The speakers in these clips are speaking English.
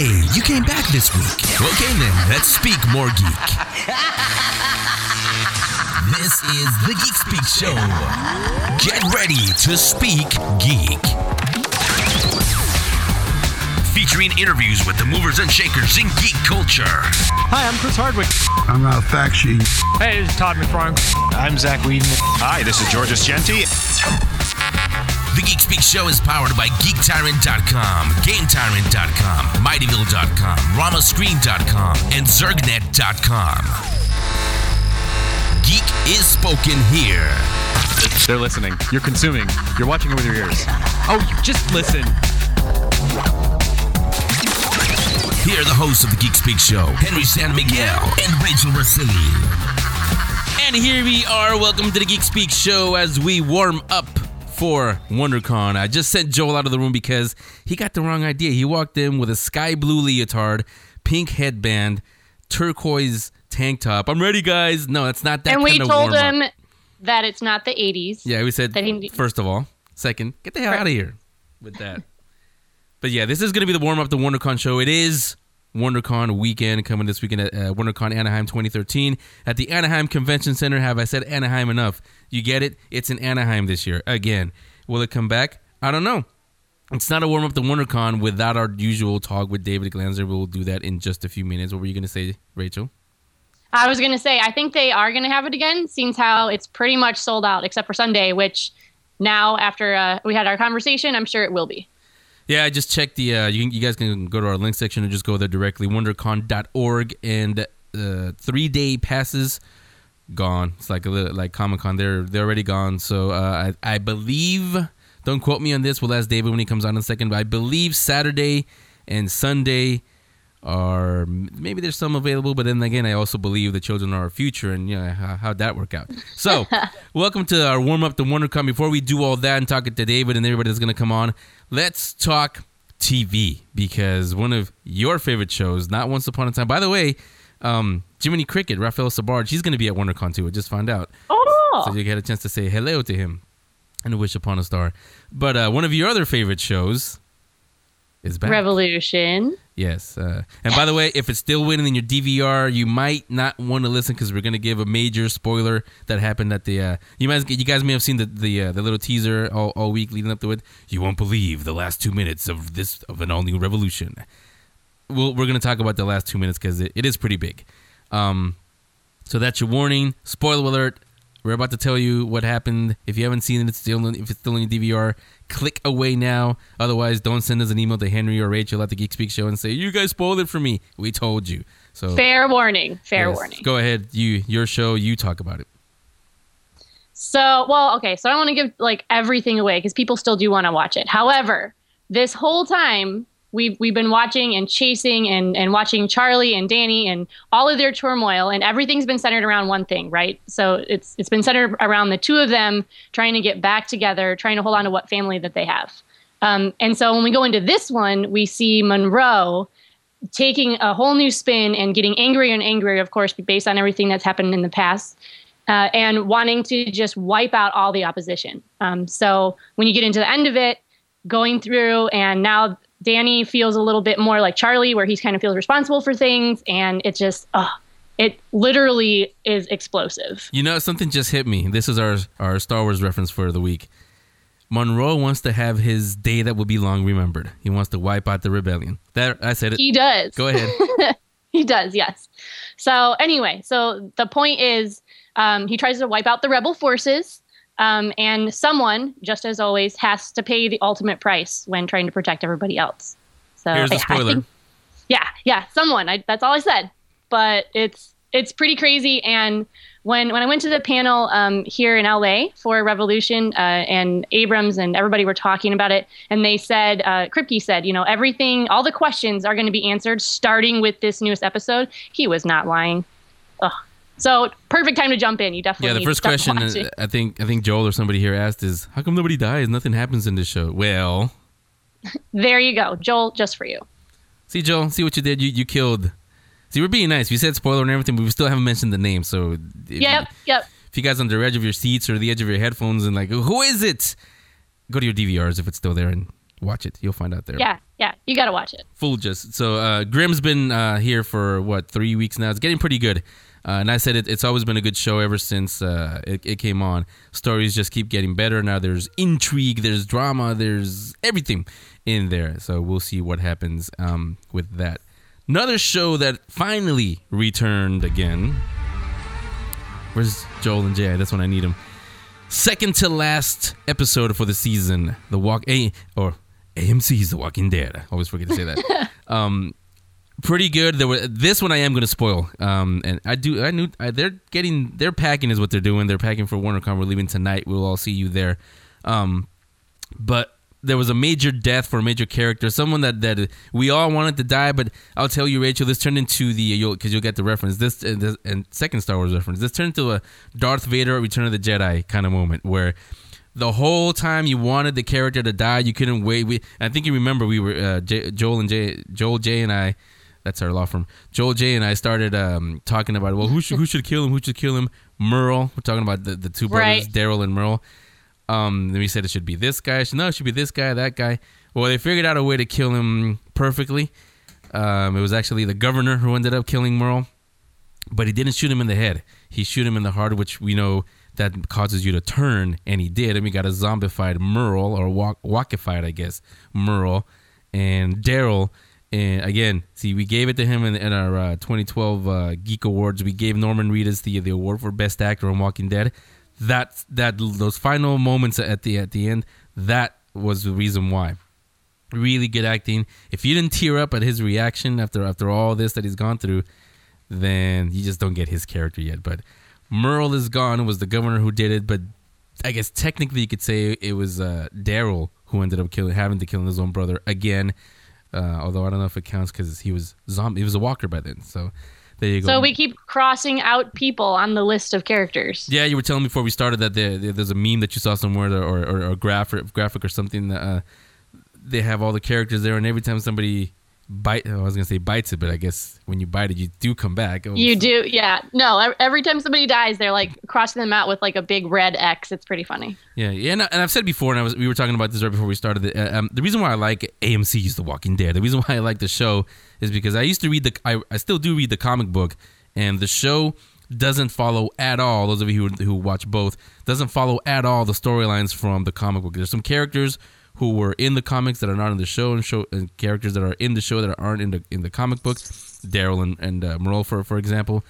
Hey, you came back this week. Okay then, let's speak more geek. This is the Geek Speak Show. Get ready to speak geek. Featuring interviews with the movers and shakers in geek culture. Hi, I'm Chris Hardwick. I'm Ralph Bakshi. Hey, this is Todd McFarlane. I'm Zach Whedon. Hi, this is Georges Jeanty. The Geek Speak Show is powered by GeekTyrant.com, GameTyrant.com, MightyVille.com, RamaScreen.com, and ZergNet.com. Geek is spoken here. They're listening. You're consuming. You're watching it with your ears. Oh, just listen. Here are the hosts of the Geek Speak Show, Henry San Miguel and Rachel Rossini. And here we are. Welcome to the Geek Speak Show as we warm up for WonderCon. I just sent Joel out of the room because he got the wrong idea. He walked in with a sky blue leotard, pink headband, turquoise tank top. I'm ready, guys. No, it's not that and we told him that it's not the 80s. Yeah, we said that he- first of all. Second, get the hell Right. out of here with that. but yeah, this is going to be the warm up to WonderCon show. It is WonderCon weekend coming this weekend at uh, WonderCon Anaheim 2013 at the Anaheim Convention Center. Have I said Anaheim enough? You get it? It's in Anaheim this year again. Will it come back? I don't know. It's not a warm up to WonderCon without our usual talk with David Glanzer. We'll do that in just a few minutes. What were you going to say, Rachel? I was going to say, I think they are going to have it again, seeing how it's pretty much sold out, except for Sunday, which now, after uh, we had our conversation, I'm sure it will be. Yeah, I just checked the. Uh, you, you guys can go to our link section and just go there directly. WonderCon.org and uh, three day passes gone. It's like a little, like Comic Con. They're they're already gone. So uh, I I believe. Don't quote me on this. We'll ask David when he comes on in a second. But I believe Saturday and Sunday are maybe there's some available, but then again, I also believe the children are our future, and yeah, how, how'd that work out? So, welcome to our warm up to WonderCon. Before we do all that and talk it to David and everybody that's going to come on, let's talk TV because one of your favorite shows, not Once Upon a Time. By the way, um, Jiminy Cricket, Raphael Sbarge, he's going to be at WonderCon too. I just found out, Oh, so you get a chance to say hello to him and wish upon a star. But uh, one of your other favorite shows is back. Revolution. Yes. Uh, and by the way, if it's still waiting in your DVR, you might not want to listen because we're going to give a major spoiler that happened at the. Uh, you guys, you guys may have seen the the, uh, the little teaser all, all week leading up to it. You won't believe the last two minutes of this of an all new revolution. We'll, we're going to talk about the last two minutes because it, it is pretty big. Um, so that's your warning. Spoiler alert. We're about to tell you what happened. If you haven't seen it, it's still in, if it's still in your DVR, click away now. Otherwise, don't send us an email to Henry or Rachel at the Geek Speak Show and say you guys spoiled it for me. We told you. So Fair warning. Fair yes, warning. Go ahead. You your show. You talk about it. So, well, okay. So I don't want to give like everything away because people still do want to watch it. However, this whole time we've we've been watching and chasing and and watching Charlie and Danny and all of their turmoil and everything's been centered around one thing, right? So it's it's been centered around the two of them trying to get back together, trying to hold on to what family that they have. Um, and so when we go into this one, we see Monroe taking a whole new spin and getting angrier and angrier, of course, based on everything that's happened in the past, uh, and wanting to just wipe out all the opposition. Um, so when you get into the end of it, going through, and now Danny feels a little bit more like Charlie, where he kind of feels responsible for things, and it just, uh, it literally is explosive. You know, something just hit me. This is our our Star Wars reference for the week. Monroe wants to have his day that will be long remembered. He wants to wipe out the rebellion. That I said it. He does. Go ahead. he does, yes. So anyway, so the point is, um, he tries to wipe out the rebel forces, um, and someone, just as always, has to pay the ultimate price when trying to protect everybody else. So Here's the I spoiler. think- yeah, yeah, someone. I, that's all I said. But it's it's pretty crazy. And when when I went to the panel um, here in LA for Revolution, uh, and Abrams and everybody were talking about it, and they said, uh, Kripke said, you know, everything, all the questions are going to be answered starting with this newest episode. He was not lying. Ugh. So perfect time to jump in. You definitely Yeah, the first question watching. I think I think Joel or somebody here asked is how come nobody dies? Nothing happens in this show. Well, There you go, Joel, just for you. see Joel, see what you did. You you killed. See, we're being nice. We said spoiler and everything, but we still haven't mentioned the name. So if, Yep, yep. if you guys on the edge of your seats or the edge of your headphones and like, who is it? Go to your DVRs if it's still there and watch it. You'll find out there. Yeah, yeah, you got to watch it. Full just so uh, Grimm's been uh, here for what three weeks now. It's getting pretty good. Uh, and I said it, it's always been a good show ever since uh, it, it came on. Stories just keep getting better. Now there's intrigue, there's drama, there's everything in there. So we'll see what happens um, with that. Another show that finally returned again. Where's Joel and Jae? That's when I need them. Second to last episode for the season. The Walk A or AMC's The Walking Dead. I always forget to say that. um, pretty good. There were this one I am going to spoil. Um, and I do I knew I, they're getting they're packing is what they're doing. They're packing for WonderCon. We're leaving tonight. We'll all see you there. Um, but there was a major death for a major character, someone that, that we all wanted to die. But I'll tell you, Rachel, this turned into the you'll because you'll get the reference. This and, this and second Star Wars reference. This turned into a Darth Vader Return of the Jedi kind of moment where the whole time you wanted the character to die, you couldn't wait. We I think you remember we were uh, J, Joel and Joel Jae and I. That's our law firm. Joel Jae and I started um, talking about well, who should who should kill him? Who should kill him? Merle. We're talking about the, the two brothers, Right. Daryl and Merle. Um, then we said it should be this guy. No, it should be this guy, that guy. Well, they figured out a way to kill him perfectly. Um, it was actually the governor who ended up killing Merle, but he didn't shoot him in the head. He shoot him in the heart, which we know that causes you to turn, and he did. And we got a zombified Merle or walk, walkified, I guess, Merle and Daryl. And again, see, we gave it to him in, in our uh, 2012 uh, Geek Awards. We gave Norman Reedus the the award for Best Actor on Walking Dead. That that those final moments at the at the end, that was the reason why. Really good acting. If you didn't tear up at his reaction after after all this that he's gone through, then you just don't get his character yet. But Merle is gone. It was the governor who did it, but I guess technically you could say it was uh, Daryl who ended up killing, having to kill his own brother again. Uh, although I don't know if it counts because he was zombie. He was a walker by then. So there you go. So we keep crossing out people on the list of characters. Yeah, you were telling me before we started that there, there- there's a meme that you saw somewhere or or, or a graphic graphic or something that uh, they have all the characters there, and every time somebody bite, I was gonna say bites it, but I guess when you bite it, you do come back. Oh, You do, yeah. No, every time somebody dies, they're like crossing them out with like a big red X. It's pretty funny. Yeah, yeah, and, I, and I've said before, and I was we were talking about this right before we started. It, uh, um, the reason why I like AMC AMC's The Walking Dead, the reason why I like the show is because I used to read the, I, I still do read the comic book, and the show doesn't follow at all. Those of you who, who watch both doesn't follow at all the storylines from the comic book. There's some characters who were in the comics that are not in the show, and show and characters that are in the show that aren't in the in the comic book. Daryl and and uh, Merle, for for example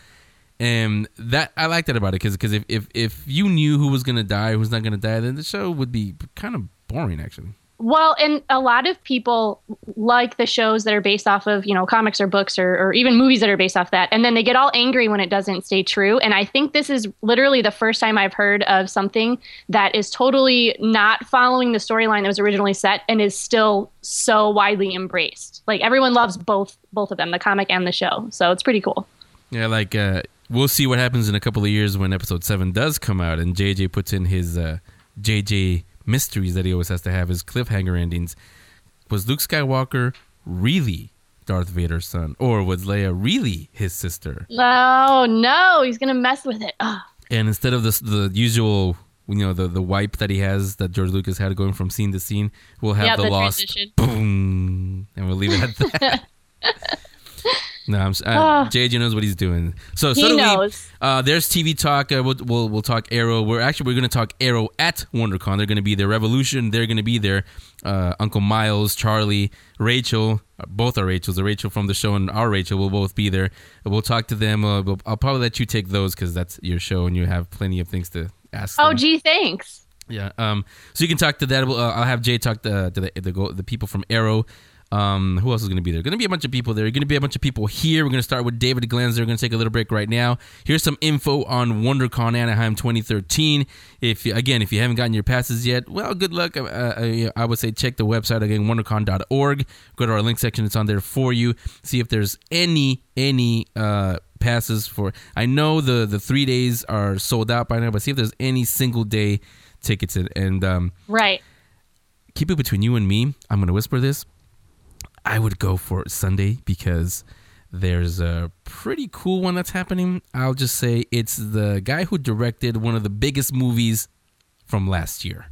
and that I like that about it because if, if if you knew who was gonna die, who's not gonna die, then the show would be kind of boring actually. Well, and a lot of people like the shows that are based off of, you know, comics or books or, or even movies that are based off that. And then they get all angry when it doesn't stay true. And I think this is literally the first time I've heard of something that is totally not following the storyline that was originally set and is still so widely embraced. Like everyone loves both both of them, the comic and the show. So it's pretty cool. Yeah, like uh, we'll see what happens in a couple of years when episode seven does come out, and JJ puts in his uh, JJ mysteries that he always has to have his cliffhanger endings. Was Luke Skywalker really Darth Vader's son, or was Leia really his sister? Oh no, he's gonna mess with it. Ugh. And instead of the the usual, you know, the the wipe that he has that George Lucas had going from scene to scene, we'll have Yeah, the, the lost boom, and we'll leave it at that. no, I'm s- uh, Ah. JJ knows what he's doing. So, so He do we. knows. Uh, there's TV talk. Uh, we'll, we'll we'll talk Arrow. We're actually we're going to talk Arrow at WonderCon. They're going to be there. Revolution. They're going to be there. Uh, Uncle Miles, Charlie, Rachel. uh, Both are Rachels. The Rachel from the show and our Rachel will both be there. We'll talk to them. Uh, we'll, I'll probably let you take those because that's your show and you have plenty of things to ask. Oh them. gee, thanks. Yeah. Um. So you can talk to that. We'll, Uh, I'll have Jae talk to, to the the, the people from Arrow. Um. Who else is going to be there? Going to be a bunch of people there. Going to be a bunch of people here. We're going to start with David Glanzer. We're going to take a little break right now. Here's some info on WonderCon Anaheim 2013. If you, again, if you haven't gotten your passes yet, well, good luck. Uh, uh, I would say check the website again, WonderCon.org. Go to our link section. It's on there for you. See if there's any any uh passes for. I know the the three days are sold out by now, but see if there's any single day tickets in, and um, Right. keep it between you and me. I'm gonna whisper this. I would go for Sunday because there's a pretty cool one that's happening. I'll just say it's the guy who directed one of the biggest movies from last year.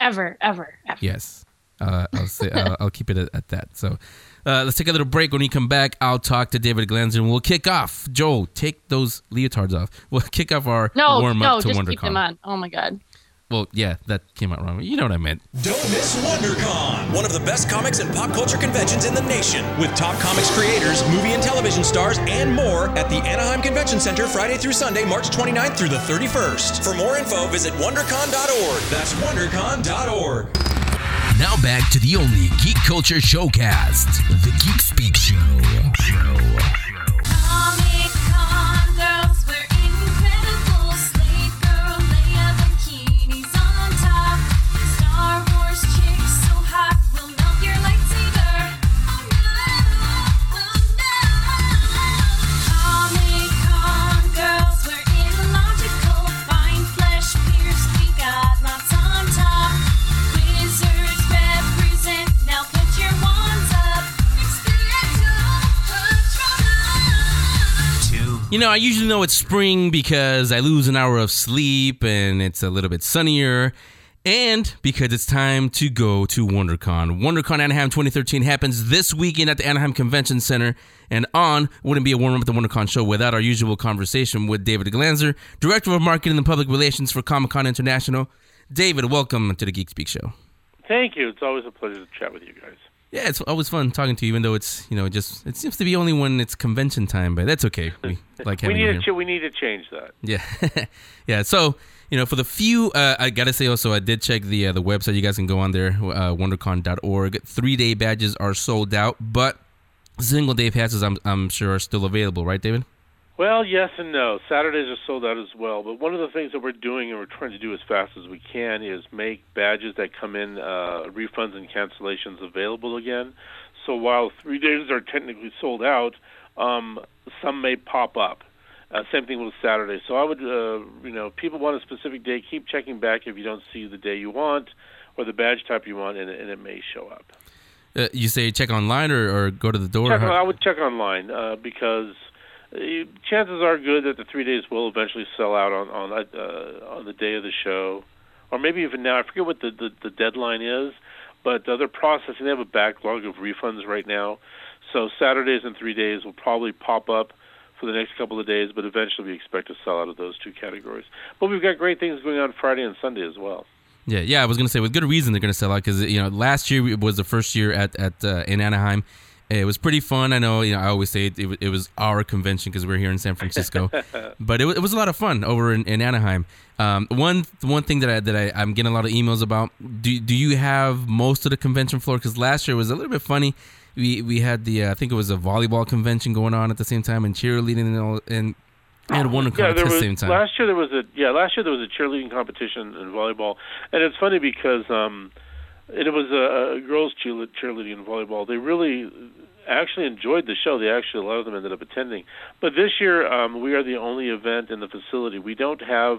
Ever, ever, ever. Yes. Uh, I'll say I'll, I'll keep it at, at that. So uh, let's take a little break. When we come back, I'll talk to David Glanzer and we'll kick off. Joel, take those leotards off. We'll kick off our No, warm no, up to just WonderCon. keep them on. Oh my god. Well, yeah, that came out wrong. You know what I meant. Don't miss WonderCon, one of the best comics and pop culture conventions in the nation, with top comics creators, movie and television stars, and more at the Anaheim Convention Center Friday through Sunday, March 29th through the 31st. For more info, visit wondercon.org. That's wondercon.org. Now back to the only geek culture showcast, the Geek Speak Show. Comic You know, I usually know it's spring because I lose an hour of sleep and it's a little bit sunnier. And because it's time to go to WonderCon. WonderCon Anaheim 2013 happens this weekend at the Anaheim Convention Center. And on wouldn't be a warm up at the WonderCon show without our usual conversation with David Glanzer, Director of Marketing and Public Relations for Comic Con International. David, welcome to the Geek Speak Show. Thank you. It's always a pleasure to chat with you guys. Yeah, it's always fun talking to you, even though it's you know it just it seems to be only when it's convention time, but that's okay. We like We having need you to we need to change that. Yeah, yeah. So you know, for the few, uh, I gotta say also, I did check the uh, the website. You guys can go on there, uh, WonderCon.org. Three day badges are sold out, but single day passes, I'm I'm sure, are still available. Right, David? Well, yes and no. Saturdays are sold out as well. But one of the things that we're doing and we're trying to do as fast as we can is make badges that come in uh, refunds and cancellations available again. So while three days are technically sold out, um, some may pop up. Uh, same thing with Saturday. So I would, uh, you know, people want a specific day. Keep checking back if you don't see the day you want or the badge type you want, and, it- and it may show up. Uh, you say check online or, or go to the door. Check, I would check online uh, because chances are good that the three days will eventually sell out on on uh, on the day of the show, or maybe even now. I forget what the the, the deadline is, but uh, they're processing. They have a backlog of refunds right now, so Saturdays and three days will probably pop up for the next couple of days, but eventually we expect to sell out of those two categories. But we've got great things going on Friday and Sunday as well. Yeah, yeah. I was gonna say with good reason they're gonna sell out because you know last year was the first year at at uh, in Anaheim. It was pretty fun. I know. You know, I always say it, it, it was our convention because we're here in San Francisco, but it, it was a lot of fun over in, in Anaheim. Um, one one thing that I that I, I'm getting a lot of emails about. Do do you have most of the convention floor? Because last year was a little bit funny. We we had the uh, I think it was a volleyball convention going on at the same time and cheerleading and all, and and WonderCon yeah, at there the was same time. last year there was a yeah last year there was a cheerleading competition in volleyball, and it's funny because um, it was a, a girls cheerleading and volleyball. They really actually enjoyed the show. They actually a lot of them ended up attending. But this year um, we are the only event in the facility. We don't have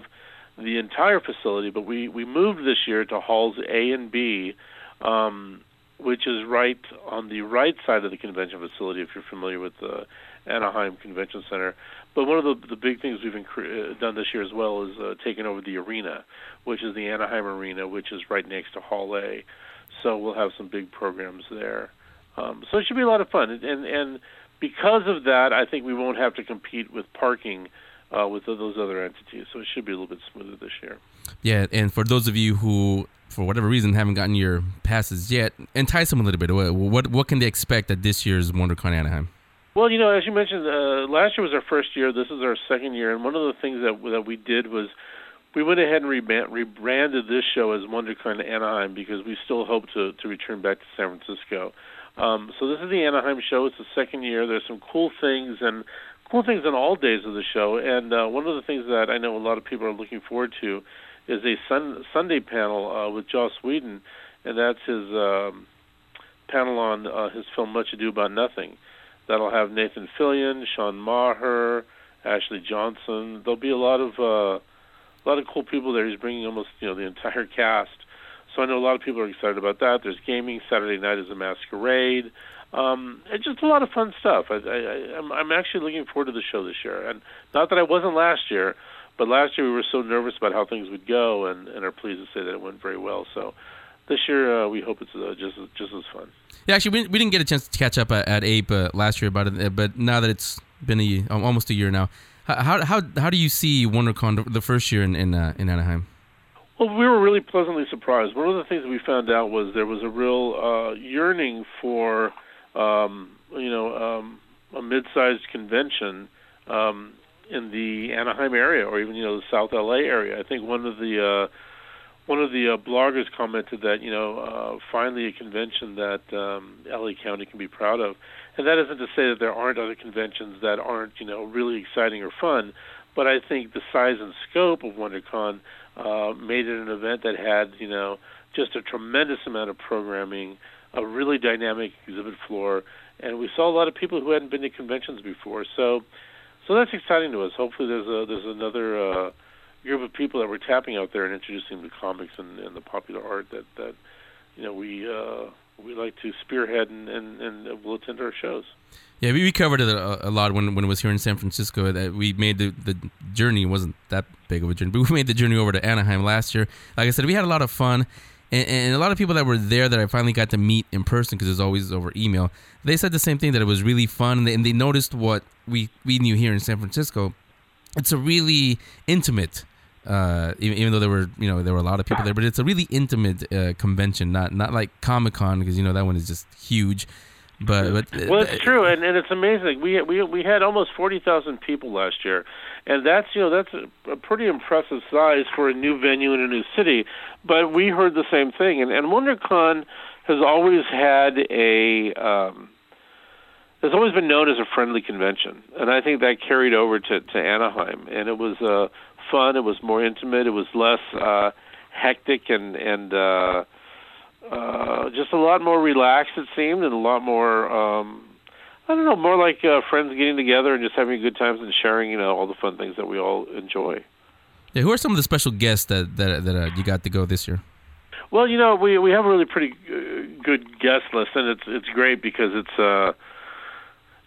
the entire facility, but we we moved this year to halls A and B. Um, which is right on the right side of the convention facility if you're familiar with the Anaheim Convention Center. But one of the the big things we've uh, done this year as well is uh, taken over the arena, which is the Anaheim Arena, which is right next to Hall A. So we'll have some big programs there. Um, so it should be a lot of fun, and and, and because of that, I think we won't have to compete with parking uh, with those other entities. So it should be a little bit smoother this year. Yeah, and for those of you who, for whatever reason, haven't gotten your passes yet, entice them a little bit. What what, what can they expect at this year's WonderCon Anaheim? Well, you know, as you mentioned, uh, last year was our first year. This is our second year, and one of the things that that we did was we went ahead and rebrand, rebranded this show as WonderCon Anaheim because we still hope to to return back to San Francisco. Um, so this is the Anaheim show. It's the second year. There's some cool things and cool things on all days of the show. And uh, one of the things that I know a lot of people are looking forward to is a sun, Sunday panel uh, with Joss Whedon, and that's his um, panel on uh, his film Much Ado About Nothing. That'll have Nathan Fillion, Sean Maher, Ashley Johnson. There'll be a lot of uh, a lot of cool people there. He's bringing almost you know the entire cast. So I know a lot of people are excited about that. There's gaming. Saturday night is a masquerade. Um, it's just a lot of fun stuff. I, I, I'm, I'm actually looking forward to the show this year, and not that I wasn't last year, but last year we were so nervous about how things would go, and, and are pleased to say that it went very well. So this year uh, we hope it's uh, just just as fun. Yeah, actually, we, we didn't get a chance to catch up at, at APE uh, last year about it, uh, but now that it's been a ye- almost a year now, how how how do you see WonderCon the- first year in in, uh, in Anaheim? Well, we were really pleasantly surprised. One of the things that we found out was there was a real uh, yearning for, um, you know, um, a mid-sized convention um, in the Anaheim area, or even you know the South LA area. I think one of the uh, one of the uh, bloggers commented that you know uh, finally a convention that um, LA County can be proud of, and that isn't to say that there aren't other conventions that aren't you know really exciting or fun, but I think the size and scope of WonderCon uh, made it an event that had you know just a tremendous amount of programming, a really dynamic exhibit floor, and we saw a lot of people who hadn't been to conventions before. So, so that's exciting to us. Hopefully, there's a there's another uh, group of people that we're tapping out there and introducing the comics and, and the popular art that that you know we uh, we like to spearhead and and, and will attend our shows. Yeah, we, we covered it a, a lot when when it was here in San Francisco. That we made the the journey It wasn't that big of a journey, but we made the journey over to Anaheim last year. Like I said, we had a lot of fun, and, a lot of people that were there that I finally got to meet in person because it was always over email. They said the same thing that it was really fun, and they, and they noticed what we we knew here in San Francisco. It's a really intimate. Uh, even, even though there were, you know, there were a lot of people there, but it's a really intimate uh, convention, not not like Comic Con because you know that one is just huge. But, but Well, it's true, and, and it's amazing. We we we had almost forty thousand people last year, and that's you know that's a, a pretty impressive size for a new venue in a new city. But we heard the same thing, and, and WonderCon has always had a um, has always been known as a friendly convention, and I think that carried over to to Anaheim, and it was uh, fun. It was more intimate. It was less uh, hectic and and. Uh, uh, just a lot more relaxed it seemed, and a lot more um, I don't know, more like uh, friends getting together and just having good times and sharing, you know, all the fun things that we all enjoy. Yeah, who are some of the special guests that that that uh, you got to go this year? Well, you know, we we have a really pretty uh, good guest list, and it's it's great because it's uh,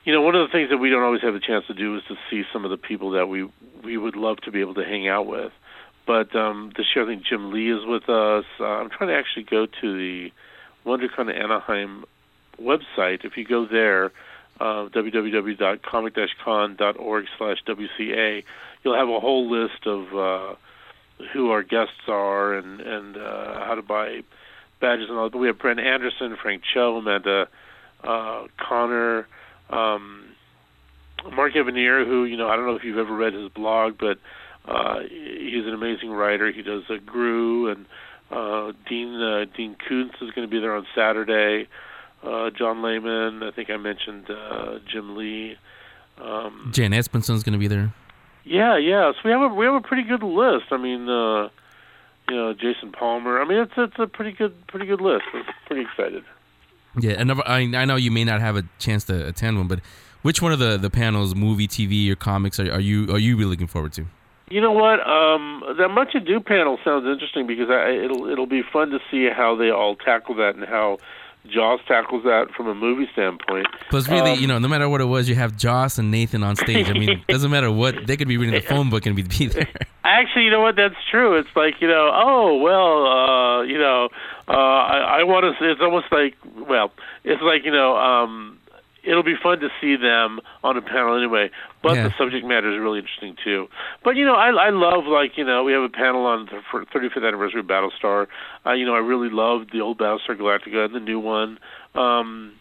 you know, one of the things that we don't always have a chance to do is to see some of the people that we we would love to be able to hang out with. But um, this year, I think Jim Lee is with us. Uh, I'm trying to actually go to the WonderCon Anaheim website. If you go there, uh, www.comic-con.org/wca, you'll have a whole list of uh, who our guests are and and uh, how to buy badges and all. But we have Brent Anderson, Frank Cho, Amanda uh, Conner, um, Mark Evanier, who you know I don't know if you've ever read his blog, but uh, he's an amazing writer. He does a Groo and uh, Dean uh, Dean Koontz is going to be there on Saturday. Uh, John Lehman, I think I mentioned uh, Jim Lee. Um, Jan Espenson's going to be there. yeah, yeah. So we have a we have a pretty good list. I mean, uh, you know, Jason Palmer. I mean, it's it's a pretty good pretty good list. I'm pretty excited. Yeah, and I, I know you may not have a chance to attend one, but which one of the, the panels, movie, TV, or comics, are, are you are you really looking forward to? You know what? Um, the Much Ado panel sounds interesting because I, it'll it'll be fun to see how they all tackle that and how Joss tackles that from a movie standpoint. Plus, really, Um, you know, no matter what it was, you have Joss and Nathan on stage. I mean, it doesn't matter what they could be reading the phone book and be, be there. Actually, you know what? That's true. It's like you know, oh well, uh, you know, uh, I, I want to. It's almost like well, it's like you know, um, it'll be fun to see them on a panel anyway. But Yeah. the subject matter is really interesting too. But you know, I I love like you know, we have a panel on the 35th anniversary of Battlestar. Uh, you know, I really loved the old Battlestar Galactica and the new one. Um,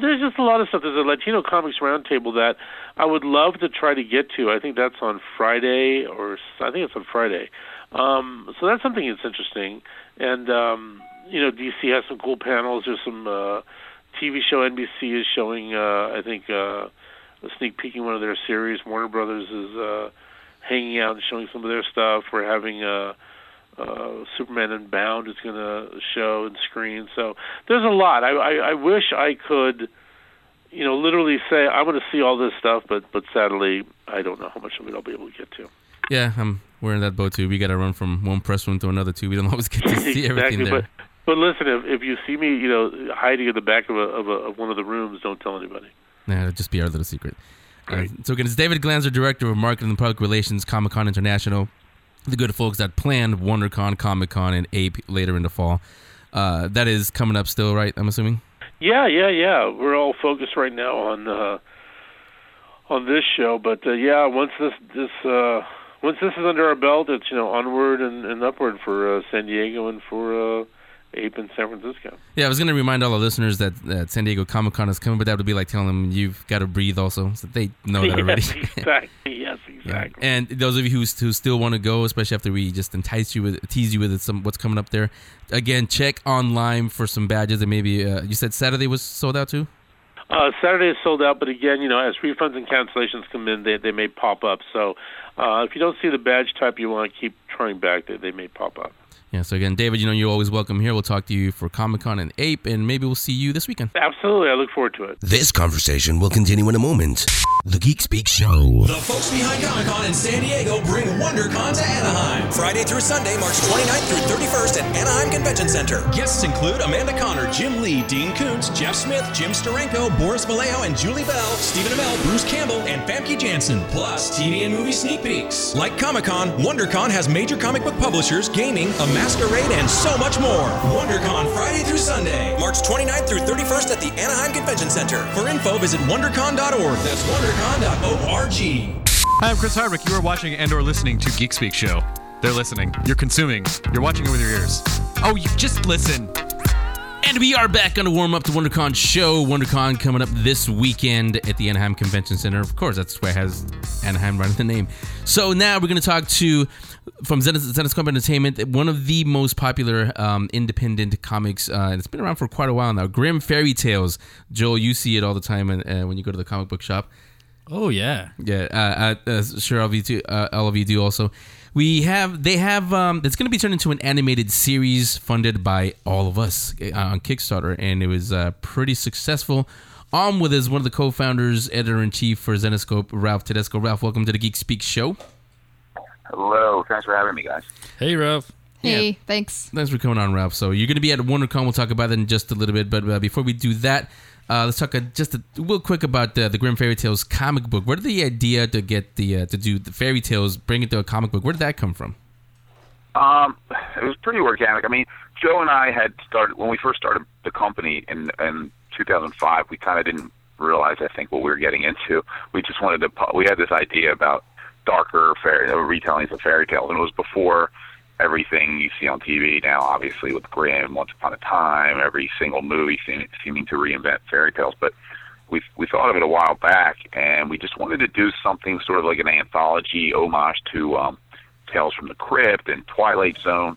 there's just a lot of stuff. There's a Latino Comics Roundtable that I would love to try to get to. I think that's on Friday, or I think it's on Friday. Um, so that's something that's interesting. And um, you know, DC has some cool panels. There's some uh, TV show NBC is showing. Uh, I think uh, a sneak peek in one of their series. Warner Brothers is uh, hanging out and showing some of their stuff. We're having. Uh, uh, Superman Unbound is going to show and screen. So there's a lot. I, I, I wish I could, you know, literally say I'm going to see all this stuff, but but sadly I don't know how much of it I'll be able to get to. Yeah, we're in that boat too. We got to run from one press room to another too. We don't always get to see everything exactly. there. But but listen, if if you see me, you know, hiding in the back of a of, a, of one of the rooms, don't tell anybody. Nah, it'll just be our little secret. Uh, so again, it's David Glanzer, Director of Marketing and Public Relations, Comic Con International. The good folks that planned WonderCon, Comic Con, and APE later in the fall. uh, that is coming up still, right? I'm assuming. Yeah, yeah, yeah. We're all focused right now on uh, on this show, but uh, yeah, once this this uh, once this is under our belt, it's you know onward and, and upward for uh, San Diego and for uh, APE in San Francisco. Yeah, I was gonna remind all the listeners that, that San Diego Comic Con is coming, but that would be like telling them you've got to breathe also. So they know that already. yes, exactly. Yes, Yeah. exactly. And those of you who, who still want to go, especially after we just entice you with tease you with some what's coming up there, again check online for some badges and maybe uh, you said Saturday was sold out too. Uh, Saturday is sold out, but again, you know, as refunds and cancellations come in, they they may pop up. So uh, if you don't see the badge type you want, keep trying back. They they may pop up. Yeah. So again, David, you know you're always welcome here. We'll talk to you for Comic Con and APE, and maybe we'll see you this weekend. Absolutely, I look forward to it. This conversation will continue in a moment. The Geek Speak Show. The folks behind Comic Con in San Diego bring WonderCon to Anaheim. Friday through Sunday, March 29th through 31st at Anaheim Convention Center. Guests include Amanda Conner, Jim Lee, Dean Koontz, Jeff Smith, Jim Steranko, Boris Vallejo, and Julie Bell, Stephen Amell, Bruce Campbell, and Famke Janssen. Plus, TV and movie sneak peeks. Like Comic Con, WonderCon has major comic book publishers, gaming, a masquerade, and so much more. WonderCon Friday through Sunday, March 29th through 31st at the Anaheim Convention Center. For info, visit WonderCon.org. That's WonderCon.org. Hi, I'm Chris Hardwick. You are watching and or listening to Geek Speak Show. They're listening. You're consuming. You're watching it with your ears. Oh, you just listen. And we are back on the warm up to WonderCon show. WonderCon coming up this weekend at the Anaheim Convention Center. Of course, that's why it has Anaheim right in the name. So now we're going to talk to from Zenos- Zenescope Entertainment, one of the most popular um, independent comics. Uh, it's been around for quite a while now. Grimm Fairy Tales. Joel, you see it all the time and, uh, when you go to the comic book shop. Oh yeah. Yeah, uh, uh, uh, sure. All of you do. Uh, all of you do also. We have. They have. Um, it's going to be turned into an animated series funded by all of us uh, on Kickstarter, and it was uh, pretty successful. On with is one of the co-founders, editor in chief for Zenescope, Ralph Tedesco. Ralph, welcome to the Geek Speak Show. Hello, thanks for having me, guys. Hey Ralph. Hey, thanks. Thanks for coming on, Ralph. So you're going to be at WonderCon. We'll talk about that in just a little bit. But uh, before we do that, uh, let's talk uh, just a real quick about uh, the Grimm Fairy Tales comic book. Where did the idea to get the uh, to do the fairy tales, bring it to a comic book? Where did that come from? Um, it was pretty organic. I mean, Joe and I had started when we first started the company in in 2005. We kind of didn't realize, I think, what we were getting into. We just wanted to. We had this idea about darker fairy retellings of fairy tales, and it was before everything you see on TV now. Obviously, with Grimm, Once Upon a Time, every single movie seeming, seeming to reinvent fairy tales, but. We, we thought of it a while back, and we just wanted to do something sort of like an anthology homage to um, Tales from the Crypt and Twilight Zone,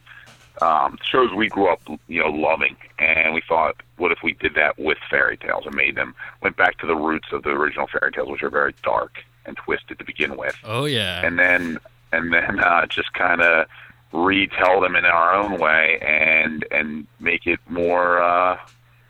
um, shows we grew up, you know, loving. And we thought, what if we did that with fairy tales and made them went back to the roots of the original fairy tales, which are very dark and twisted to begin with, Oh yeah. and then and then uh, just kind of retell them in our own way and and make it more. Uh,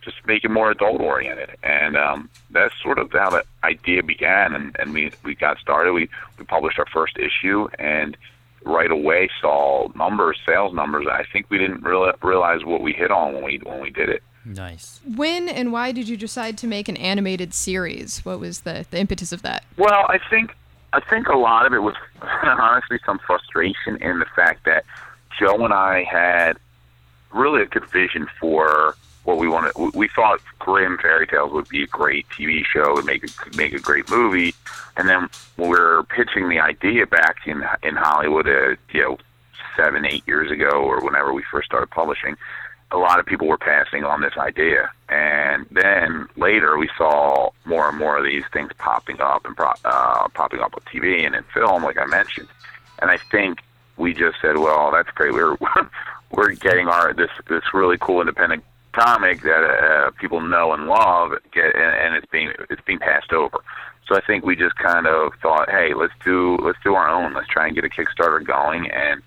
just make it more adult oriented and um that's sort of how the idea began and and we we got started we we published our first issue and right away saw numbers sales numbers i think we didn't real, realize what we hit on when we when we did it nice. When and why did you decide to make an animated series? What was the, the impetus of that? Well, I think I think a lot of it was honestly some frustration in the fact that Joe and I had really a good vision for what we wanted. We- We thought Grimm Fairy Tales would be a great TV show and make a, make a great movie. And then when we were pitching the idea back in in Hollywood, uh, you know, seven eight years ago or whenever we first started publishing, a lot of people were passing on this idea. And then later we saw more and more of these things popping up and pro- uh, popping up on TV and in film, like I mentioned. And I think we just said, well, that's great. We're we're getting our this this really cool independent comic that uh, people know and love, get, and, and it's being it's being passed over. So I think we just kind of thought, hey, let's do let's do our own. Let's try and get a Kickstarter going and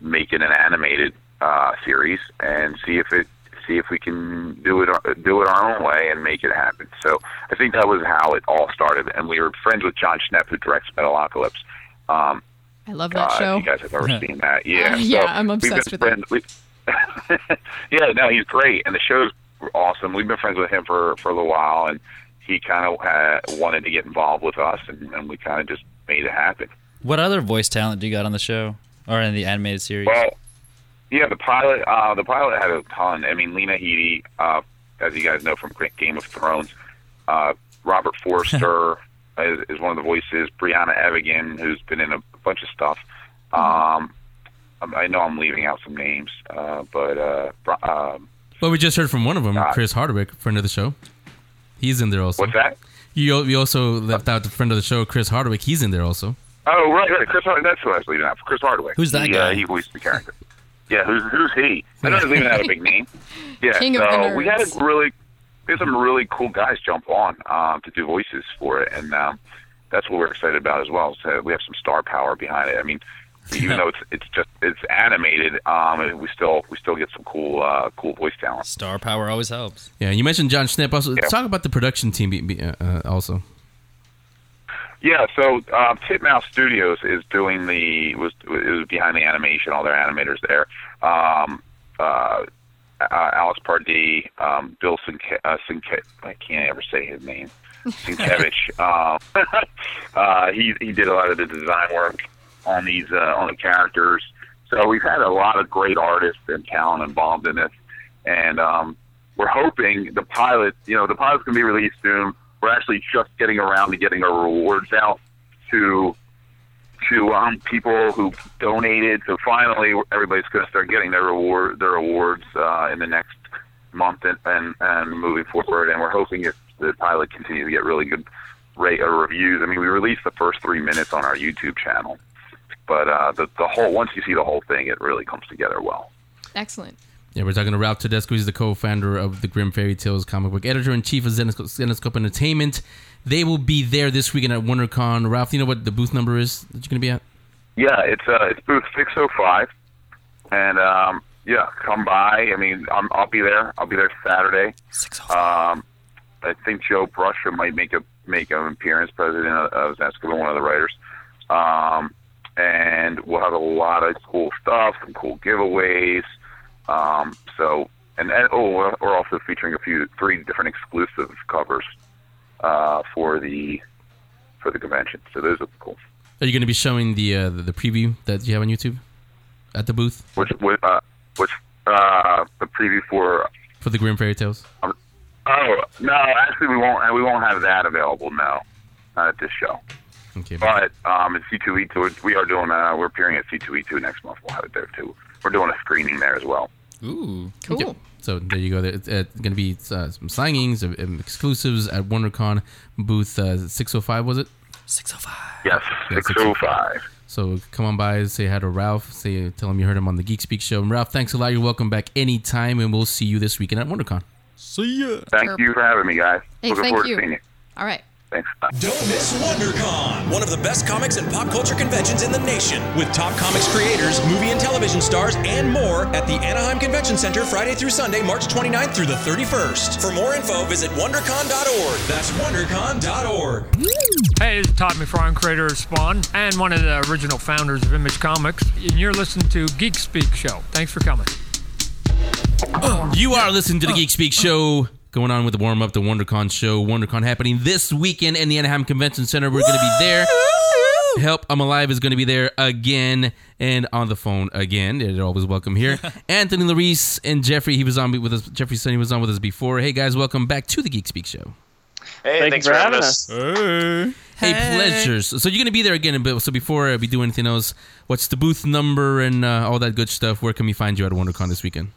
make it an animated uh, series and see if it see if we can do it do it our own way and make it happen. So I think that was how it all started. And we were friends with Jon Schnepp, who directs Metalocalypse. Um, I love that uh, show. If you guys have ever seen that, yeah, Uh, yeah, So I'm obsessed with it. friends- we- yeah, no, he's great, and the show's awesome. We've been friends with him for for a little while, and he kind of uh, wanted to get involved with us, and, and we kind of just made it happen. What other voice talent do you got on the show or in the animated series? Well, Yeah, the pilot. Uh, the pilot had a ton. I mean, Lena Headey, uh, as you guys know from Game of Thrones, uh, Robert Forster is, is one of the voices. Brianna Evigan, who's been in a bunch of stuff. Um, I know I'm leaving out some names, uh, but uh, um, Well, we just heard from one of them, Chris Hardwick, friend of the show. He's in there also. what's that? You you also left out the friend of the show, Chris Hardwick. He's in there also. Oh, right, right. Chris. Hard- That's who I was leaving out. Chris Hardwick. Who's that he, guy? Uh, he voiced the character. Yeah, who's who's he? I know he's even have a big name. Yeah, King of so we had nerds. a really, we had some really cool guys jump on um, to do voices for it, and um, that's what we're excited about as well. So we have some star power behind it. I mean, even though it's it's just it's animated, um, we still we still get some cool uh, cool voice talent. Star power always helps. Yeah, you mentioned Jon Schnepp. Also, talk about the production team. Be, be, uh, uh, also, Yeah, so uh, Titmouse Studios is doing the was is behind the animation, all their animators there. Um, uh, uh, Alex Pardee, um, Bill Sinke, uh, Sinke, I can't ever say his name. Sienkiewicz. um, uh, he he did a lot of the design work on these uh, on the characters. So we've had a lot of great artists and talent involved in this, and um, we're hoping the pilot. You know, the pilot's going to be released soon. We're actually just getting around to getting our rewards out to to um, people who donated. So finally, everybody's going to start getting their reward their awards uh, in the next month and, and and moving forward. And we're hoping if the pilot continues to get really good rate of reviews. I mean, we released the first three minutes on our YouTube channel, but uh, the the whole once you see the whole thing, it really comes together well. Excellent. Yeah, we're talking to Ralph Tedesco. He's the co-founder of the Grimm Fairy Tales comic book editor in chief of Zenescope, Zenescope Entertainment. They will be there this weekend at WonderCon. Ralph, you know what the booth number is that you're going to be at? Yeah, it's uh, it's booth six oh five, and um, yeah, come by. I mean, I'm, I'll be there. I'll be there Saturday. Six oh five. Um, I think Joe Brusha might make a make an appearance, president of, of Zascope, one of the writers. Um, and we'll have a lot of cool stuff, some cool giveaways. Um, so, and, and oh, we're- also featuring a few, three different exclusive covers uh, for the for the convention. So those are cool. Are you going to be showing the, uh, the preview that you have on YouTube at the booth Which, which, uh, which uh, the preview for for the Grimm Fairy Tales? Oh no, actually we won't. We won't have that available. No, not at this show. Okay, But um, at C2E2, we are doing. Uh, we're appearing at C2E2 next month. We'll have it there too. We're doing a screening there as well. Ooh, cool. So there you go. It's uh, going to be uh, some signings, um, exclusives at WonderCon booth uh, 605. Was it? 605. Yes, Yeah, 605. So come on by, say hi to Ralph, say tell him you heard him on the Geek Speak show. And Ralph, thanks a lot. You're welcome back anytime, and we'll see you this weekend at WonderCon. See ya. Thank you for having me, guys. Hey, Looking thank forward you. to seeing you. All right. Thanks. Don't miss WonderCon, one of the best comics and pop culture conventions in the nation, with top comics creators, movie and television stars, and more at the Anaheim Convention Center Friday through Sunday, March 29th through the 31st. For more info, visit wondercon.org. That's wondercon.org. Hey, this is Todd McFarlane, creator of Spawn and one of the original founders of Image Comics, and you're listening to Geek Speak Show. Thanks for coming. You are listening to the Geek Speak show. Going on with the warm up, the WonderCon show. WonderCon happening this weekend in the Anaheim Convention Center. We're going to be there. Help I'm Alive is going to be there again and on the phone again. They're always welcome here. Anthony Larice and Jeffrey, he was on with us. Jeffrey Sonny was on with us before. Hey guys, welcome back to the Geek Speak show. Hey, Thank thanks for for having having us. Hey, pleasures. So you're going to be there again, but so before we do anything else, what's the booth number and uh, all that good stuff? Where can we find you at WonderCon this weekend?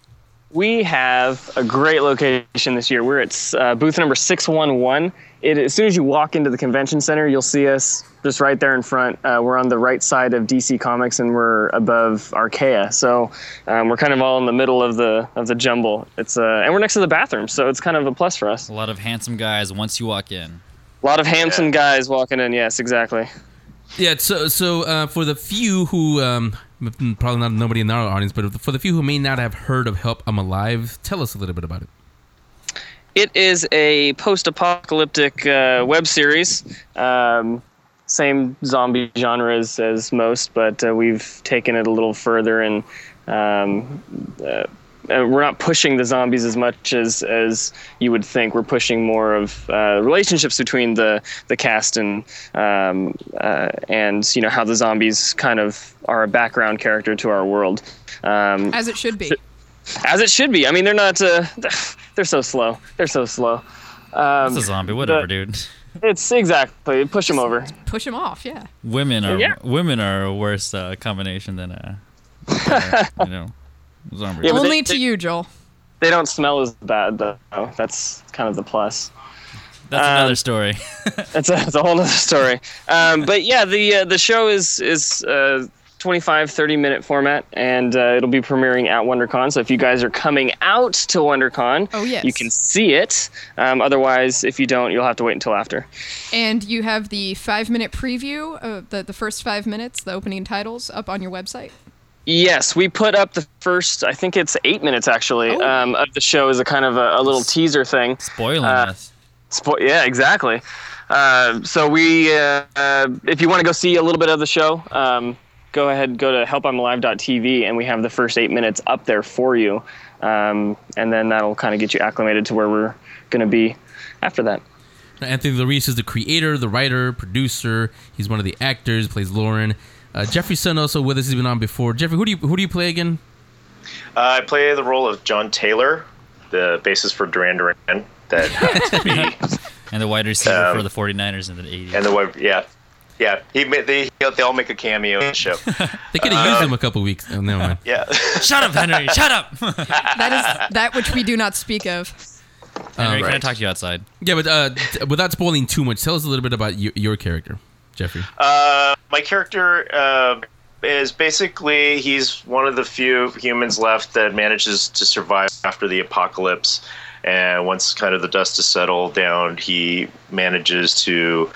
We have a great location this year. We're at uh, booth number 611. It, as soon as you walk into the convention center, you'll see us just right there in front. Uh, we're on the right side of DC Comics, and we're above Archaia. So um, we're kind of all in the middle of the of the jumble. It's uh, and we're next to the bathroom, so it's kind of a plus for us. A lot of handsome guys once you walk in. A lot of handsome guys walking in. Yes, exactly. Yeah, so so uh, for the few who um, m- probably not nobody in our audience, but for the few who may not have heard of Help I'm Alive, tell us a little bit about it. It is a post-apocalyptic uh, web series. Um, same zombie genre as, as most, but uh, we've taken it a little further and um, uh, uh, we're not pushing the zombies as much as as you would think. We're pushing more of uh, relationships between the the cast and um, uh, and you know how the zombies kind of are a background character to our world. Um, As it should be. as it should be. I mean, they're not. Uh, they're so slow. They're so slow. Um, It's a zombie, whatever, dude. It's exactly push them over. Push them off, yeah. Women are Yeah. women are a worse uh, combination than a, uh, you know, zombie. Yeah, but Only they- to you, Joel. They don't smell as bad though. That's kind of the plus. That's Um, another story. That's a, that's a whole other story. Um, but yeah, the uh, the show is is uh, 25, 30 minute format, and uh, it'll be premiering at WonderCon. So if you guys are coming out to WonderCon, Oh, yes. you can see it. Um, otherwise, if you don't, you'll have to wait until after. And you have the five minute preview, of the, the first five minutes, the opening titles, up on your website. Yes, we put up the first. I think it's eight minutes actually Oh. um, of the show as a kind of a, a little teaser thing. Spoiling Uh, us. Spo- yeah, exactly. Uh, so we, uh, if you want to go see a little bit of the show, um, go ahead, go to helpimalive.tv, and we have the first eight minutes up there for you, um, and then that'll kind of get you acclimated to where we're going to be after that. Anthony Larice is the creator, the writer, producer. He's one of the actors. Plays Lauren. Uh, Jeffrey Sun also with us. He's been on before. Jeffrey, who do you who do you play again? Uh, I play the role of John Taylor, the bassist for Duran Duran. That happens to be, and the wide receiver Um, for the 49ers in the 80s. and the web, yeah, yeah. He they they all make a cameo in the show. They could have used him a couple weeks. Oh, never mind. Yeah. Shut up, Henry. Shut up. That is that which we do not speak of. Henry, Um, can I talk to you outside? Yeah, but uh, t- without spoiling too much, tell us a little bit about your, your character, Jeffrey. Uh, my character uh, is basically he's one of the few humans left that manages to survive after the apocalypse. And once kind of the dust has settled down, he manages to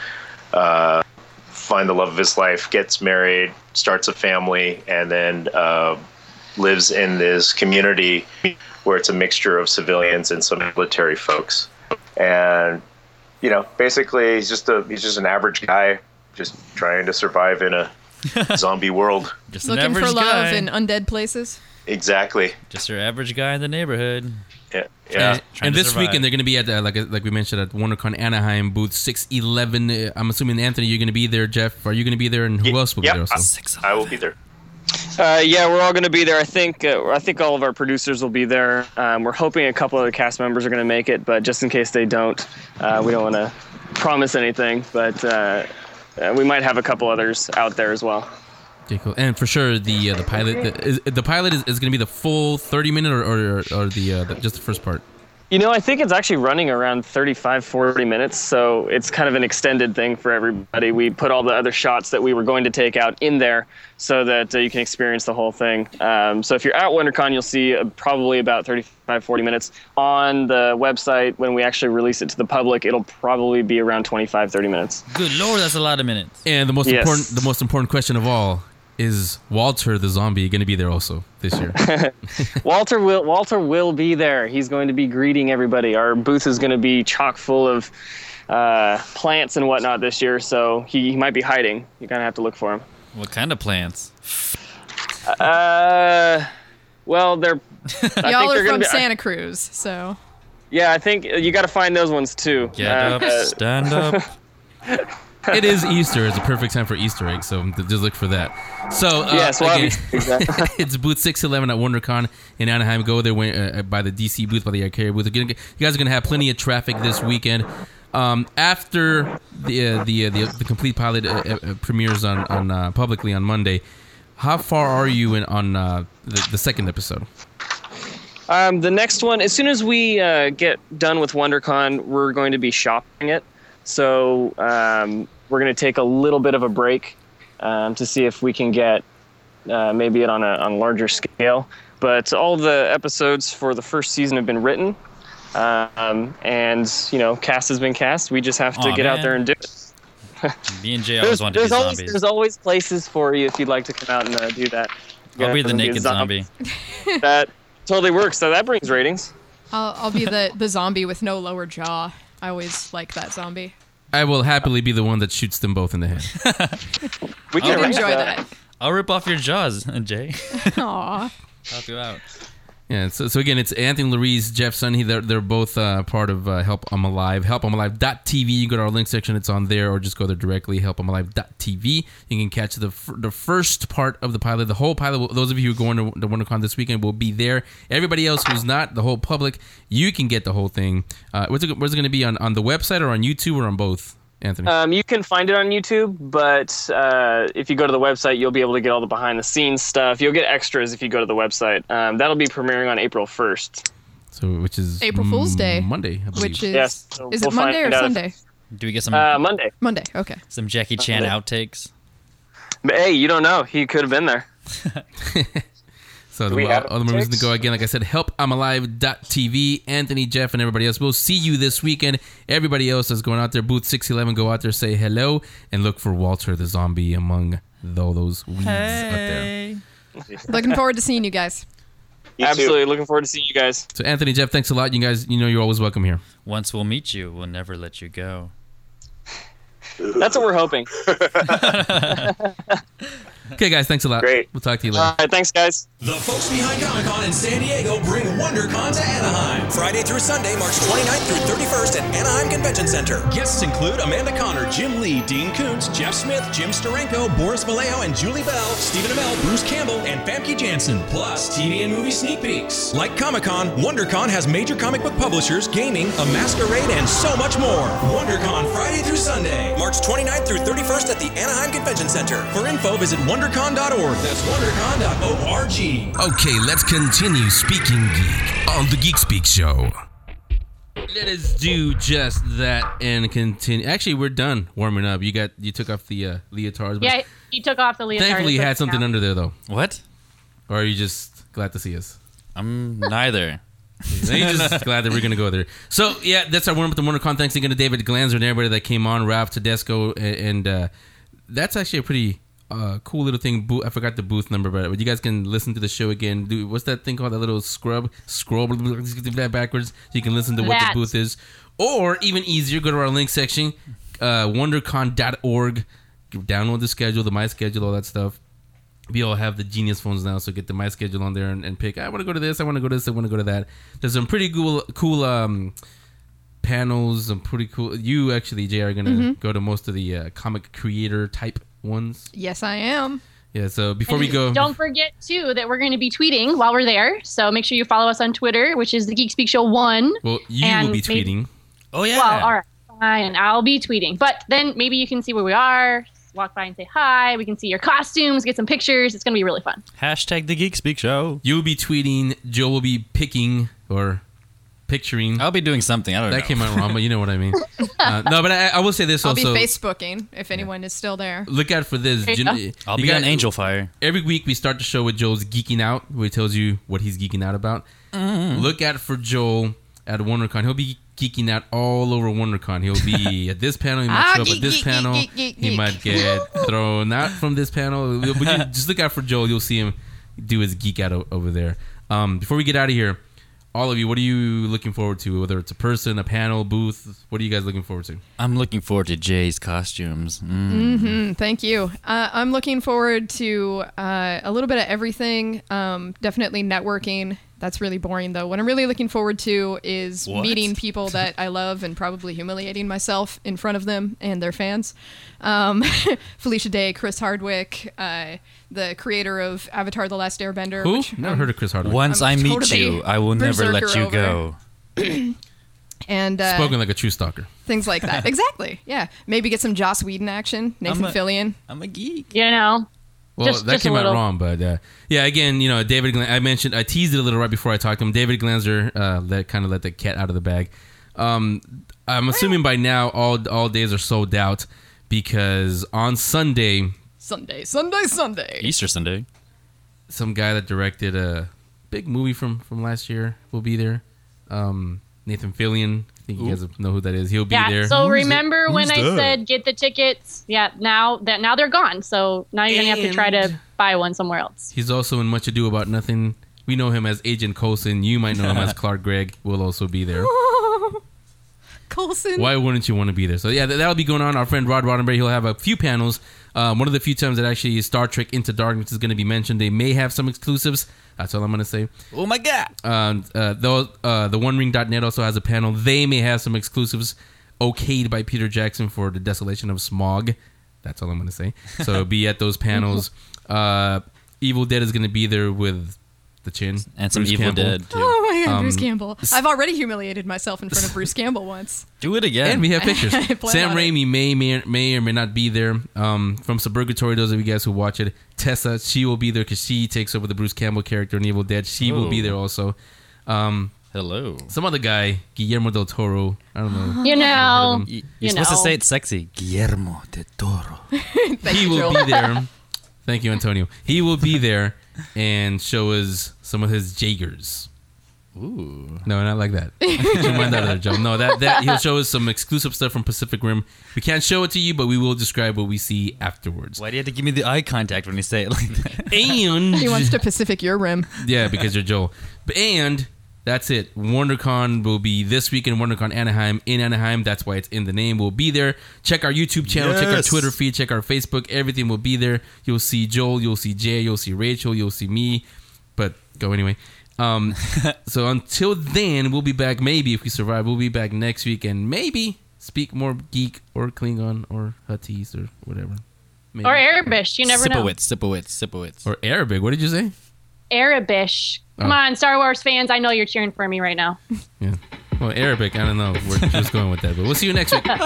uh, find the love of his life, gets married, starts a family, and then uh, lives in this community where it's a mixture of civilians and some military folks. And you know, basically, he's just a he's just an average guy, just trying to survive in a zombie world. Just Looking for love in undead places. Exactly. Just your average guy in the neighborhood. Yeah. And, and this survive. weekend they're going to be at uh, like like we mentioned at WonderCon Anaheim booth six eleven. Uh, I'm assuming Anthony, you're going to be there. Jeff, are you going to be there? And who else will be Yep, there? Also? I, I will be there. Uh, yeah, we're all going to be there. I think uh, I think all of our producers will be there. Um, we're hoping a couple of the cast members are going to make it, but just in case they don't, uh, we don't want to promise anything. But uh, we might have a couple others out there as well. Okay, cool. And for sure, the uh, the pilot the, is, the pilot is, is going to be the full 30 minute or or, or the, uh, the just the first part. You know, I think it's actually running around 35, 40 minutes, so it's kind of an extended thing for everybody. We put all the other shots that we were going to take out in there so that uh, you can experience the whole thing. Um, so if you're at WonderCon, you'll see uh, probably about 35, 40 minutes. On the website, when we actually release it to the public, it'll probably be around 25, 30 minutes. Good lord, that's a lot of minutes. And the most Yes. important the most important question of all is Walter the zombie going to be there also this year? Walter will Walter will be there. He's going to be greeting everybody. Our booth is going to be chock full of uh, plants and whatnot this year, so he, he might be hiding. You're gonna have to look for him. What kind of plants? Uh, well, they're. I Y'all they're are gonna from be- Santa Cruz, so Yeah, I think you got to find those ones too. Get Uh, up, stand up. it is Easter. It's a perfect time for Easter eggs, so just look for that. So uh, Yes, well, again, exactly. it's booth six eleven at WonderCon in Anaheim. Go there uh, by the DC booth, by the Archaia booth. You're gonna get- You guys are gonna have plenty of traffic this weekend. Um, after the uh, the, uh, the the complete pilot uh, uh, premieres on on uh, publicly on Monday, how far are you in on uh, the, the second episode? Um, the next one, as soon as we uh, get done with WonderCon, we're going to be shopping it. So um, we're going to take a little bit of a break um, to see if we can get uh, maybe it on a on larger scale. But all the episodes for the first season have been written, um, and you know, cast has been cast. We just have to Aw, get out man. there and do it. Me and Jae always There's, wanted to be there's always zombies. there's always places for you if you'd like to come out and uh, do that. I'll be the Yeah, naked zombie. zombie. that totally works. So that brings ratings. I'll, I'll be the, the zombie with no lower jaw. I always like that zombie. I will happily be the one that shoots them both in the head. We You'd can enjoy that. that. I'll rip off your jaws, Jae. Aw. Help you out. Yeah, so, so again, it's Anthony Larice, Jeff Sunny. They're, they're both uh, part of uh, Help I'm Alive. HelpI'mAlive.tv. You go to our link section, it's on there, or just go there directly, help i'm HelpI'mAlive.tv. You can catch the f- the first part of the pilot. The whole pilot, those of you who are going to the WonderCon this weekend will be there. Everybody else who's not, the whole public, you can get the whole thing. Uh, what's it, it going to be? On, on the website or on YouTube or on both, Anthony? Um, you can find it on YouTube, but uh, if you go to the website, you'll be able to get all the behind the scenes stuff. You'll get extras if you go to the website. Um, that'll be premiering on April 1st. so, which is April Fool's Day. Monday, I believe. Which is Yes, so is we'll it Monday or find out if- Sunday? Do we get some Uh, Monday. Monday. Okay. some Jackie Chan Monday. outtakes? But hey, you don't know. He could have been there. So Do the we have other movies to ticks? go again. Like I said, helpimalive.tv. Anthony, Jeff, and everybody else. We'll see you this weekend. Everybody else that's going out there, booth six eleven. Go out there, say hello, and look for Walter the zombie among all those weeds out there. Looking forward to seeing you guys. Absolutely. Looking forward to seeing you guys. So Anthony, Jeff, thanks a lot. You guys, you know, you're always welcome here. Once we'll meet you, we'll never let you go. That's what we're hoping. Okay, guys, thanks a lot. Great. We'll talk to you later. All right. Thanks, guys. The folks behind Comic Con in San Diego bring WonderCon to Anaheim. Friday through Sunday, March 29th through 31st at Anaheim Convention Center. Guests include Amanda Conner, Jim Lee, Dean Koontz, Jeff Smith, Jim Steranko, Boris Vallejo, and Julie Bell, Stephen Amell, Bruce Campbell, and Famke Janssen. Plus, TV and movie sneak peeks. Like Comic Con, WonderCon has major comic book publishers, gaming, a masquerade, and so much more. WonderCon Friday through Sunday, March 29th through 31st at the Anaheim Convention Center. For info, visit wondercon.org. That's wondercon.org. Okay, let's continue speaking geek on the Geek Speak Show. Let us do just that and continue. Actually, we're done warming up. You got you took off the uh, leotards. But Yeah, he took off the leotard. Thankfully, you had something now. under there though. What? Or are you just glad to see us? I'm neither. No, you're just glad that we're gonna go there. So yeah, that's our warm up to WonderCon. Thanks again to David Glanzer and everybody that came on, Ralph Tedesco, and, and uh, that's actually a pretty uh, cool little thing. Bo- I forgot the booth number, but you guys can listen to the show again. Do what's that thing called? That little scrub scroll that backwards, so you can listen to what That. the booth is. Or even easier, go to our link section, uh, WonderCon.org. Download the schedule, the my schedule, all that stuff we all have the genius phones now, so get the my schedule on there and, and pick. I want to go to this. I want to go to this. I want to go to that. There's some pretty cool, cool um, panels. Some pretty cool. You actually, Jae, are gonna Mhm. go to most of the uh, comic creator type ones. Yes, I am. Yeah. So before we go, Don't forget too that we're going to be tweeting while we're there. So make sure you follow us on Twitter, which is the Geek Speak Show One. well, you will and be maybe- tweeting. Oh yeah. Well, all right, fine. I'll be tweeting, but then maybe you can see where we are. Walk by and say hi. We can see your costumes, get some pictures. It's going to be really fun. Hashtag the Geek Speak Show. You'll be tweeting. Joe will be picking or picturing. I'll be doing something. I don't know. that know. came out wrong, but you know what I mean. Uh, no, but I, I will say this I'll also. be Facebooking if anyone is still there. Look out for this. You Gen- go. I'll you be got- on Angel Fire. Every week we start the show with Joel's geeking out, where he tells you what he's geeking out about. Mm. Look out for Joel at WonderCon. He'll be geeking out all over WonderCon. He'll be at this panel. He might Ah, show up geek, at this geek, panel. geek, geek, he might get thrown out from this panel. But you- just look out for Joel. You'll see him do his geek out o- over there. Um, before we get out of here, all of you, what are you looking forward to? Whether it's a person, a panel, booth, what are you guys looking forward to? I'm looking forward to Jae's costumes. Mm. hmm Thank you. Uh, I'm looking forward to uh, a little bit of everything. Um, definitely networking. That's really boring though. What I'm really looking forward to is What? meeting people that I love and probably humiliating myself in front of them and their fans. Um, Felicia Day, Chris Hardwick, uh, the creator of Avatar: The Last Airbender. Who? which Never I'm- heard of Chris Hardwick. Once I'm I meet totally you, I will never let you over. go. And uh, Spoken like a true stalker. things like that. exactly. Yeah. Maybe get some Joss Whedon action. Nathan a- Fillion. I'm a geek. You know, Well, Just- that just came out wrong, but uh, yeah, again, you know, David. Glan- I mentioned, I teased it a little right before I talked to him. David Glanzer, uh, that kind of let the cat out of the bag. Um, I'm assuming by now all all days are sold out because on Sunday, Sunday, Sunday, Sunday. Easter Sunday. some guy that directed a big movie from from last year will be there. Um, Nathan Fillion. I think you guys know who that is. He'll be yeah. there. So remember when Who's I that? said get the tickets? Yeah. Now that now they're gone. So now you're gonna have to try to buy one somewhere else. He's also in Much Ado About Nothing. We know him as Agent Coulson. You might know him as Clark Gregg. Will also be there. Coulson. Why wouldn't you want to be there? So yeah, that, that'll be going on. Our friend Rod Roddenberry, he'll have a few panels. Um, one of the few times that actually Star Trek Into Darkness is going to be mentioned. They may have some exclusives. That's all I'm going to say. Oh my god! Um, uh, though uh, the OneRing.net also has a panel. They may have some exclusives okayed by Peter Jackson for the Desolation of Smaug. That's all I'm going to say. So be at those panels. Uh, Evil Dead is going to be there with the chin And some Bruce Evil Campbell. Dead, too. Oh my god, Um, Bruce Campbell. I've already humiliated myself in front of Bruce Campbell once. Do it again. And we have pictures. I plan Sam on it. Raimi may, may may or may not be there. Um, from Suburgatory, those of you guys who watch it, Tessa, she will be there because she takes over the Bruce Campbell character in Evil Dead. She will be Oh. there also. Um, Hello. Some other guy, Guillermo del Toro. I don't know. You know, You're you supposed to know. say it sexy. Guillermo de Toro. he you, will Joel. be there. Thank you, Antonio. He will be there and show us some of his Jaegers. Ooh. No, not like that. Mind that other joke. No, that that he'll show us some exclusive stuff from Pacific Rim. We can't show it to you, but we will describe what we see afterwards. Why do you have to give me the eye contact when you say it like that? And He wants to Pacific your rim. yeah, because you're Joel. But- And that's it. WonderCon will be this week in WonderCon Anaheim in Anaheim. That's why it's in the name. We'll be there. Check our YouTube channel. Check our Twitter feed. Check our Facebook. Everything will be there. You'll see Joel. You'll see Jae. You'll see Rachel. You'll see me. But go anyway. Um, so until then, we'll be back. Maybe if we survive, we'll be back next week and maybe speak more geek or Klingon or Huttese or whatever. Maybe. or Arabish. You never know. Sipowitz, Sipowitz, Sipowitz. Or Arabic. What did you say? Arabish. Oh. Come Oh. on, Star Wars fans. I know you're cheering for me right now. Yeah. Well, Arabic. I don't know where she was going with that, but we'll see you next week.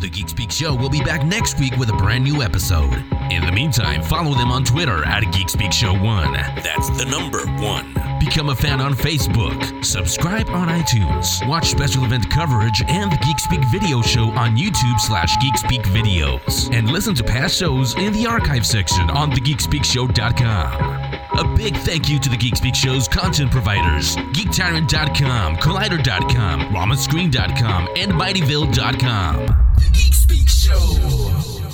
The Geek Speak Show will be back next week with a brand new episode. In the meantime, follow them on Twitter at Geek Speak Show 1. That's the number one. Become a fan on Facebook. Subscribe on iTunes. Watch special event coverage and the Geek Speak video show on YouTube slash Geek Speak Videos. And listen to past shows in the archive section on thegeekspeakshow.com. A big thank you to the Geek Speak Show's content providers GeekTyrant.com, Collider.com, RamaScreen.com, and MightyVille.com. The Geek Speak Show.